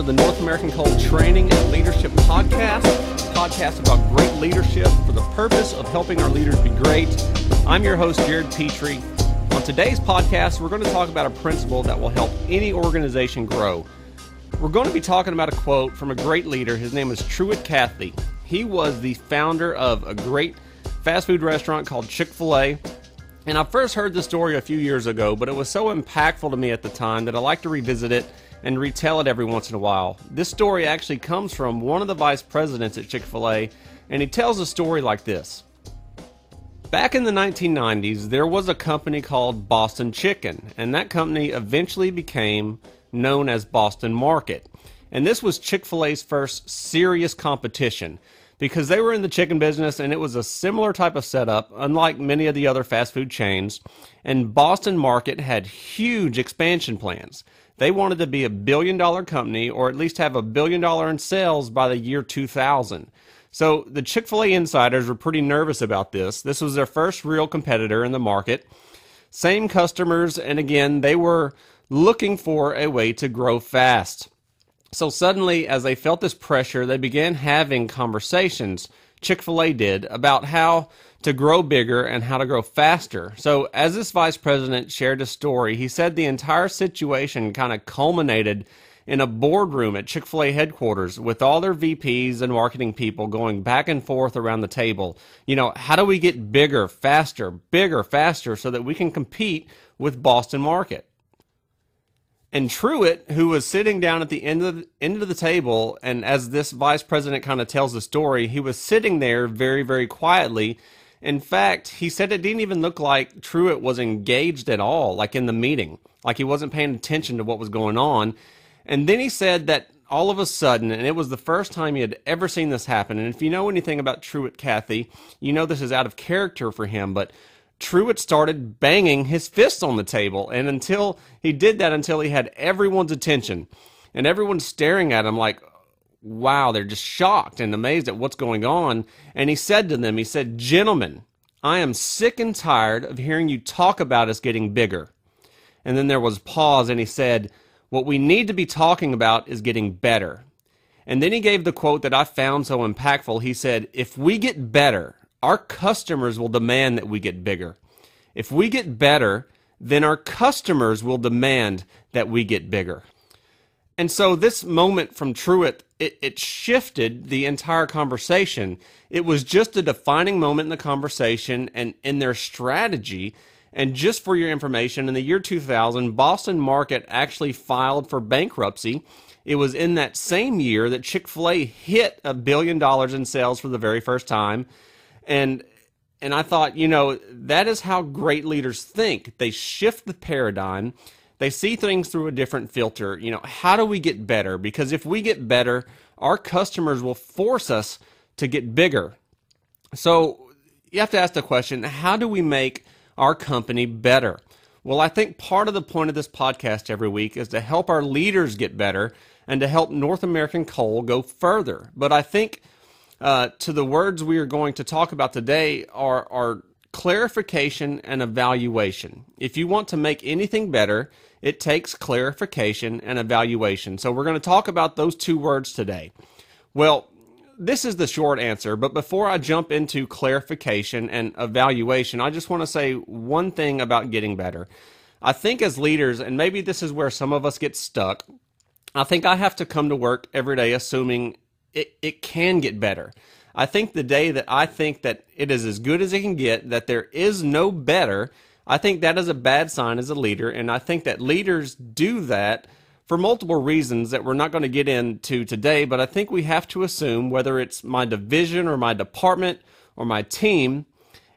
to the North American Coal Training and Leadership Podcast, podcast about great leadership for the purpose of helping our leaders be great. I'm your host, Jared Petrie. On today's podcast, we're going to talk about a principle that will help any organization grow. We're going to be talking about a quote from a great leader. His name is Truett Cathy. He was the founder of a great fast food restaurant called Chick fil A. And I first heard the story a few years ago, but it was so impactful to me at the time that I like to revisit it and retell it every once in a while. This story actually comes from one of the vice presidents at Chick fil A, and he tells a story like this. Back in the 1990s, there was a company called Boston Chicken, and that company eventually became known as Boston Market. And this was Chick fil A's first serious competition because they were in the chicken business and it was a similar type of setup, unlike many of the other fast food chains. And Boston Market had huge expansion plans. They wanted to be a billion dollar company or at least have a billion dollar in sales by the year 2000. So the Chick fil A insiders were pretty nervous about this. This was their first real competitor in the market. Same customers, and again, they were looking for a way to grow fast. So suddenly, as they felt this pressure, they began having conversations, Chick fil A did, about how to grow bigger and how to grow faster. So, as this vice president shared his story, he said the entire situation kind of culminated in a boardroom at Chick fil A headquarters with all their VPs and marketing people going back and forth around the table. You know, how do we get bigger, faster, bigger, faster so that we can compete with Boston Market? And Truett, who was sitting down at the end of the end of the table, and as this vice president kind of tells the story, he was sitting there very, very quietly. In fact, he said it didn't even look like Truett was engaged at all, like in the meeting, like he wasn't paying attention to what was going on. And then he said that all of a sudden, and it was the first time he had ever seen this happen. And if you know anything about Truett Cathy, you know this is out of character for him, but Truett started banging his fists on the table. And until he did that, until he had everyone's attention and everyone's staring at him like, wow, they're just shocked and amazed at what's going on. And he said to them, he said, Gentlemen, I am sick and tired of hearing you talk about us getting bigger. And then there was pause, and he said, What we need to be talking about is getting better. And then he gave the quote that I found so impactful. He said, If we get better, our customers will demand that we get bigger. If we get better, then our customers will demand that we get bigger. And so this moment from Truett, it, it, shifted the entire conversation. It was just a defining moment in the conversation and in their strategy. And just for your information, in the year 2000, Boston Market actually filed for bankruptcy. It was in that same year that Chick fil A hit a billion dollars in sales for the very first time and and I thought, you know, that is how great leaders think. They shift the paradigm. They see things through a different filter. You know, how do we get better? Because if we get better, our customers will force us to get bigger. So you have to ask the question how do we make our company better? Well, I think part of the point of this podcast every week is to help our leaders get better and to help North American Coal go further. But I think uh, to the words we are going to talk about today are, are clarification and evaluation. If you want to make anything better, it takes clarification and evaluation. So we're going to talk about those two words today. Well, this is the short answer, but before I jump into clarification and evaluation, I just want to say one thing about getting better. I think as leaders, and maybe this is where some of us get stuck, I think I have to come to work every day assuming it, it can get better. I think the day that I think that it is as good as it can get, that there is no better, I think that is a bad sign as a leader. And I think that leaders do that for multiple reasons that we're not going to get into today. But I think we have to assume whether it's my division or my department or my team,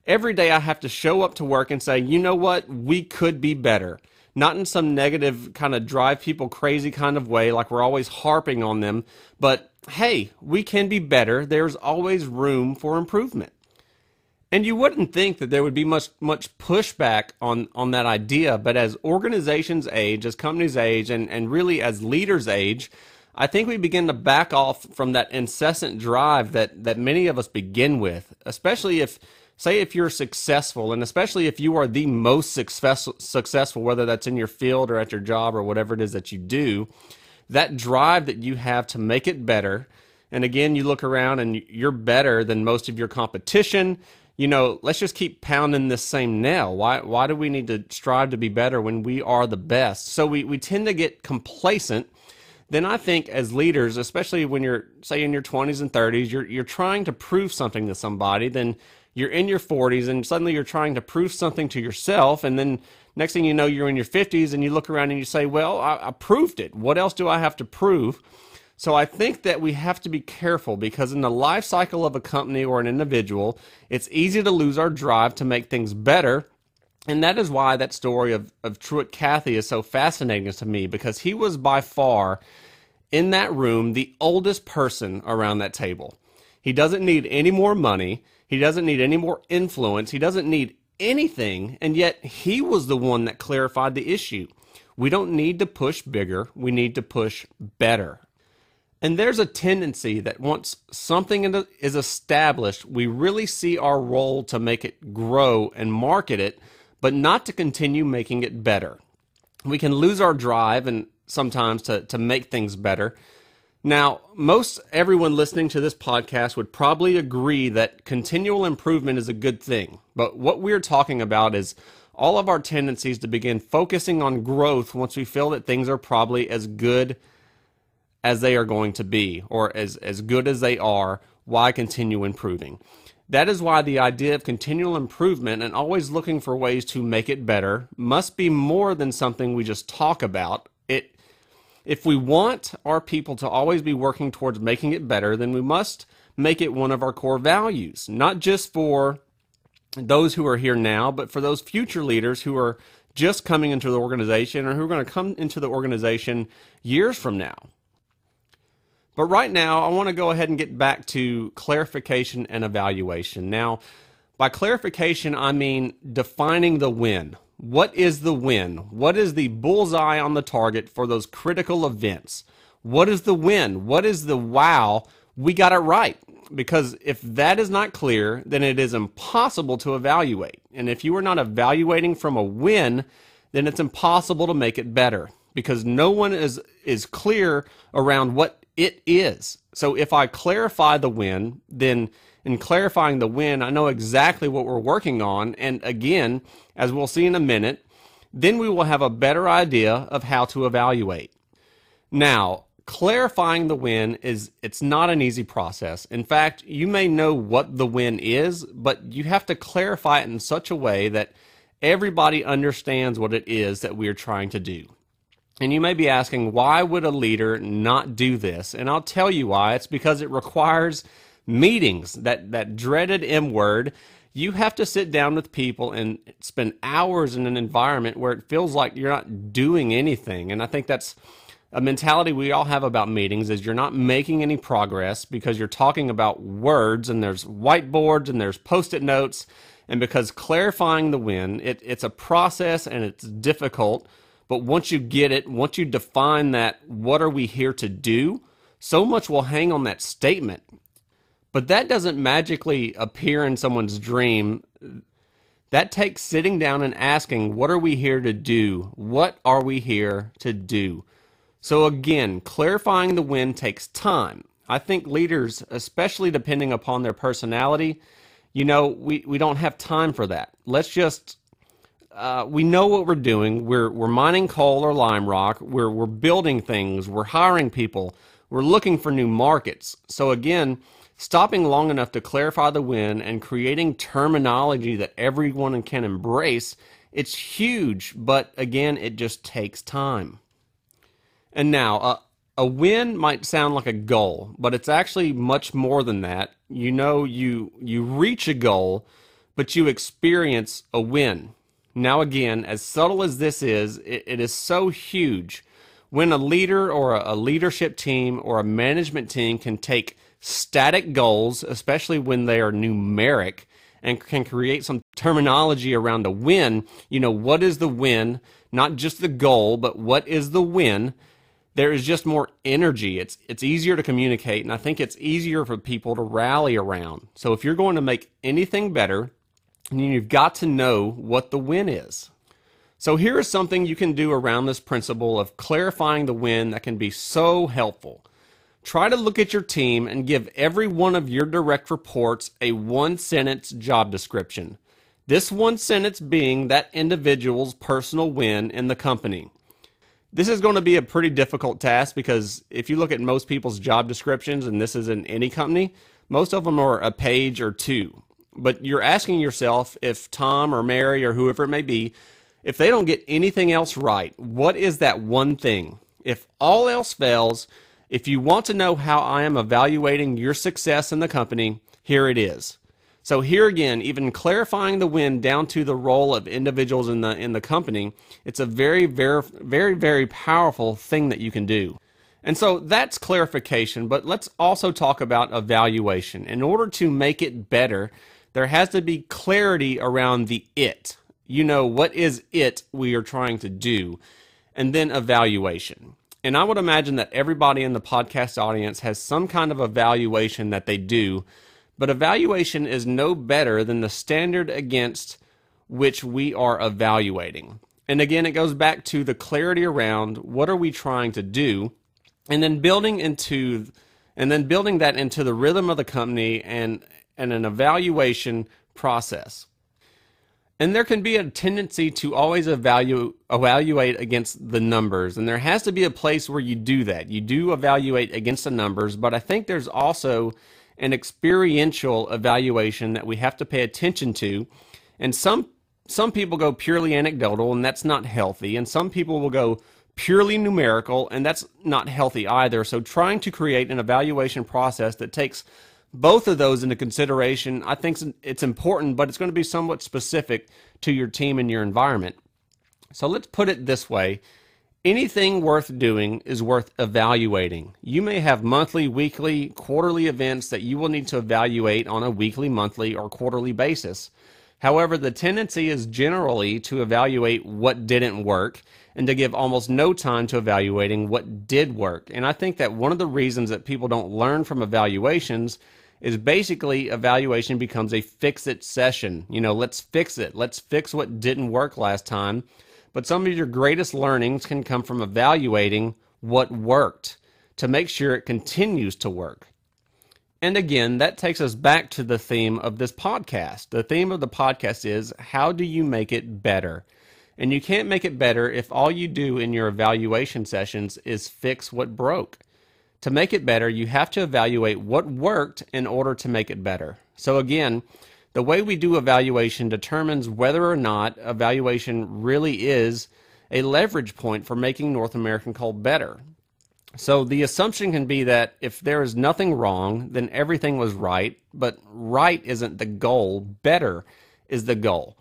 every day I have to show up to work and say, you know what, we could be better not in some negative kind of drive people crazy kind of way, like we're always harping on them, but hey, we can be better. There's always room for improvement. And you wouldn't think that there would be much much pushback on, on that idea, but as organizations age, as companies age, and, and really as leaders age, I think we begin to back off from that incessant drive that, that many of us begin with, especially if say if you're successful and especially if you are the most successful successful whether that's in your field or at your job or whatever it is that you do that drive that you have to make it better. And again, you look around and you're better than most of your competition. You know, let's just keep pounding this same nail. Why, why do we need to strive to be better when we are the best? So we, we tend to get complacent. Then I think as leaders, especially when you're, say, in your 20s and 30s, you're, you're trying to prove something to somebody, then you're in your 40s and suddenly you're trying to prove something to yourself. And then next thing you know, you're in your 50s and you look around and you say, well, I, I proved it. What else do I have to prove? So I think that we have to be careful because in the life cycle of a company or an individual, it's easy to lose our drive to make things better. And that is why that story of, of Truett Cathy is so fascinating to me because he was by far in that room the oldest person around that table. He doesn't need any more money. He doesn't need any more influence. He doesn't need anything. And yet he was the one that clarified the issue. We don't need to push bigger. We need to push better. And there's a tendency that once something is established, we really see our role to make it grow and market it, but not to continue making it better. We can lose our drive and sometimes to, to make things better now, most everyone listening to this podcast would probably agree that continual improvement is a good thing. But what we're talking about is all of our tendencies to begin focusing on growth once we feel that things are probably as good as they are going to be or as, as good as they are. Why continue improving? That is why the idea of continual improvement and always looking for ways to make it better must be more than something we just talk about. If we want our people to always be working towards making it better, then we must make it one of our core values, not just for those who are here now, but for those future leaders who are just coming into the organization or who are going to come into the organization years from now. But right now, I want to go ahead and get back to clarification and evaluation. Now, by clarification, I mean defining the win. What is the win? What is the bullseye on the target for those critical events? What is the win? What is the wow? We got it right. Because if that is not clear, then it is impossible to evaluate. And if you are not evaluating from a win, then it's impossible to make it better because no one is, is clear around what it is. So if I clarify the win, then in clarifying the win, I know exactly what we're working on. And again, as we'll see in a minute, then we will have a better idea of how to evaluate. Now, clarifying the win is it's not an easy process. In fact, you may know what the win is, but you have to clarify it in such a way that everybody understands what it is that we're trying to do. And you may be asking, why would a leader not do this? And I'll tell you why. It's because it requires meetings, that, that dreaded M word. You have to sit down with people and spend hours in an environment where it feels like you're not doing anything. And I think that's a mentality we all have about meetings is you're not making any progress because you're talking about words and there's whiteboards and there's post-it notes. And because clarifying the win, it, it's a process and it's difficult. But once you get it, once you define that, what are we here to do? So much will hang on that statement. But that doesn't magically appear in someone's dream. That takes sitting down and asking, what are we here to do? What are we here to do? So again, clarifying the win takes time. I think leaders, especially depending upon their personality, you know, we, we don't have time for that. Let's just uh, we know what we're doing. We're we're mining coal or lime rock. We're we're building things. We're hiring people. We're looking for new markets. So again, stopping long enough to clarify the win and creating terminology that everyone can embrace, it's huge, but again, it just takes time. And now, uh, a win might sound like a goal, but it's actually much more than that. You know, you you reach a goal, but you experience a win. Now, again, as subtle as this is, it, it is so huge. When a leader or a, a leadership team or a management team can take static goals, especially when they are numeric, and can create some terminology around a win. You know, what is the win? Not just the goal, but what is the win? There is just more energy. It's it's easier to communicate, and I think it's easier for people to rally around. So if you're going to make anything better, you've got to know what the win is. So here is something you can do around this principle of clarifying the win that can be so helpful. Try to look at your team and give every one of your direct reports a one sentence job description. This one sentence being that individual's personal win in the company. This is going to be a pretty difficult task because if you look at most people's job descriptions, and this is in any company, most of them are a page or two. But you're asking yourself if Tom or Mary or whoever it may be, if they don't get anything else right, what is that one thing? If all else fails, if you want to know how I am evaluating your success in the company, here it is. So here again, even clarifying the win down to the role of individuals in the in the company, it's a very very very very powerful thing that you can do. And so that's clarification, but let's also talk about evaluation. In order to make it better, there has to be clarity around the it. You know, what is it we are trying to do? And then evaluation. And I would imagine that everybody in the podcast audience has some kind of evaluation that they do but evaluation is no better than the standard against which we are evaluating. And again, it goes back to the clarity around what are we trying to do, and then building into, and then building that into the rhythm of the company and and an evaluation process. And there can be a tendency to always evaluate against the numbers, and there has to be a place where you do that. You do evaluate against the numbers, but I think there's also an experiential evaluation that we have to pay attention to. And some some people go purely anecdotal and that's not healthy and some people will go purely numerical and that's not healthy either. So trying to create an evaluation process that takes both of those into consideration, I think it's important, but it's going to be somewhat specific to your team and your environment. So let's put it this way Anything worth doing is worth evaluating. You may have monthly, weekly, quarterly events that you will need to evaluate on a weekly, monthly, or quarterly basis. However, the tendency is generally to evaluate what didn't work and to give almost no time to evaluating what did work. And I think that one of the reasons that people don't learn from evaluations is basically evaluation becomes a fix it session. You know, let's fix it. Let's fix what didn't work last time but some of your greatest learnings can come from evaluating what worked to make sure it continues to work. And again, that takes us back to the theme of this podcast. The theme of the podcast is how do you make it better? And you can't make it better if all you do in your evaluation sessions is fix what broke. To make it better, you have to evaluate what worked in order to make it better. So again, the way we do evaluation determines whether or not evaluation really is a leverage point for making North American coal better. So the assumption can be that if there is nothing wrong, then everything was right, but right isn't the goal, better is the goal.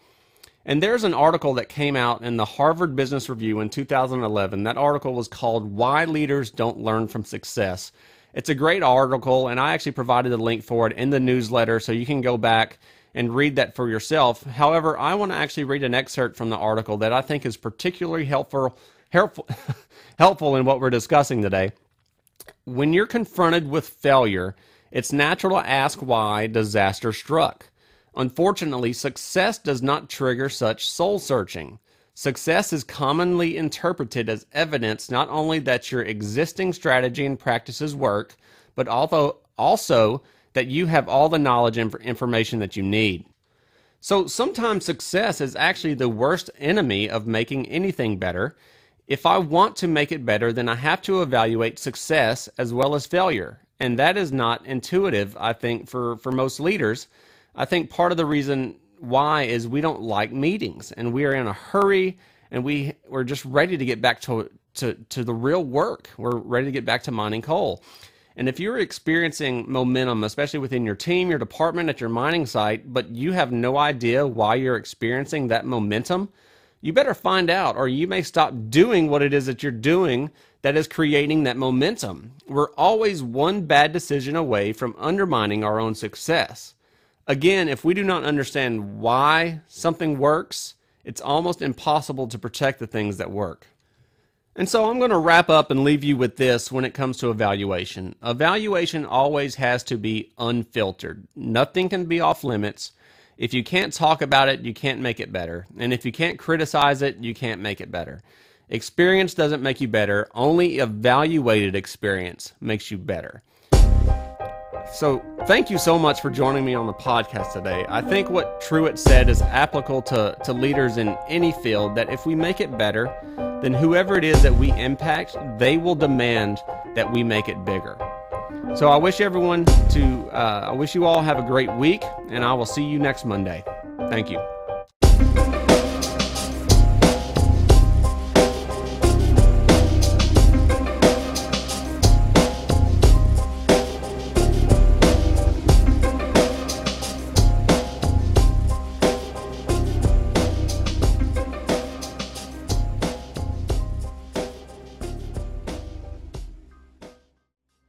And there's an article that came out in the Harvard Business Review in 2011. That article was called Why Leaders Don't Learn from Success. It's a great article, and I actually provided a link for it in the newsletter, so you can go back and read that for yourself. However, I want to actually read an excerpt from the article that I think is particularly helpful helpful helpful in what we're discussing today. When you're confronted with failure, it's natural to ask why disaster struck. Unfortunately, success does not trigger such soul searching. Success is commonly interpreted as evidence not only that your existing strategy and practices work, but also also that you have all the knowledge and information that you need. So sometimes success is actually the worst enemy of making anything better. If I want to make it better, then I have to evaluate success as well as failure. And that is not intuitive, I think, for, for most leaders. I think part of the reason why is we don't like meetings and we are in a hurry and we, we're just ready to get back to, to, to the real work. We're ready to get back to mining coal. And if you're experiencing momentum, especially within your team, your department, at your mining site, but you have no idea why you're experiencing that momentum, you better find out, or you may stop doing what it is that you're doing that is creating that momentum. We're always one bad decision away from undermining our own success. Again, if we do not understand why something works, it's almost impossible to protect the things that work. And so I'm going to wrap up and leave you with this when it comes to evaluation. Evaluation always has to be unfiltered. Nothing can be off limits. If you can't talk about it, you can't make it better. And if you can't criticize it, you can't make it better. Experience doesn't make you better, only evaluated experience makes you better. So, thank you so much for joining me on the podcast today. I think what Truett said is applicable to, to leaders in any field that if we make it better, then whoever it is that we impact, they will demand that we make it bigger. So, I wish everyone to, uh, I wish you all have a great week, and I will see you next Monday. Thank you.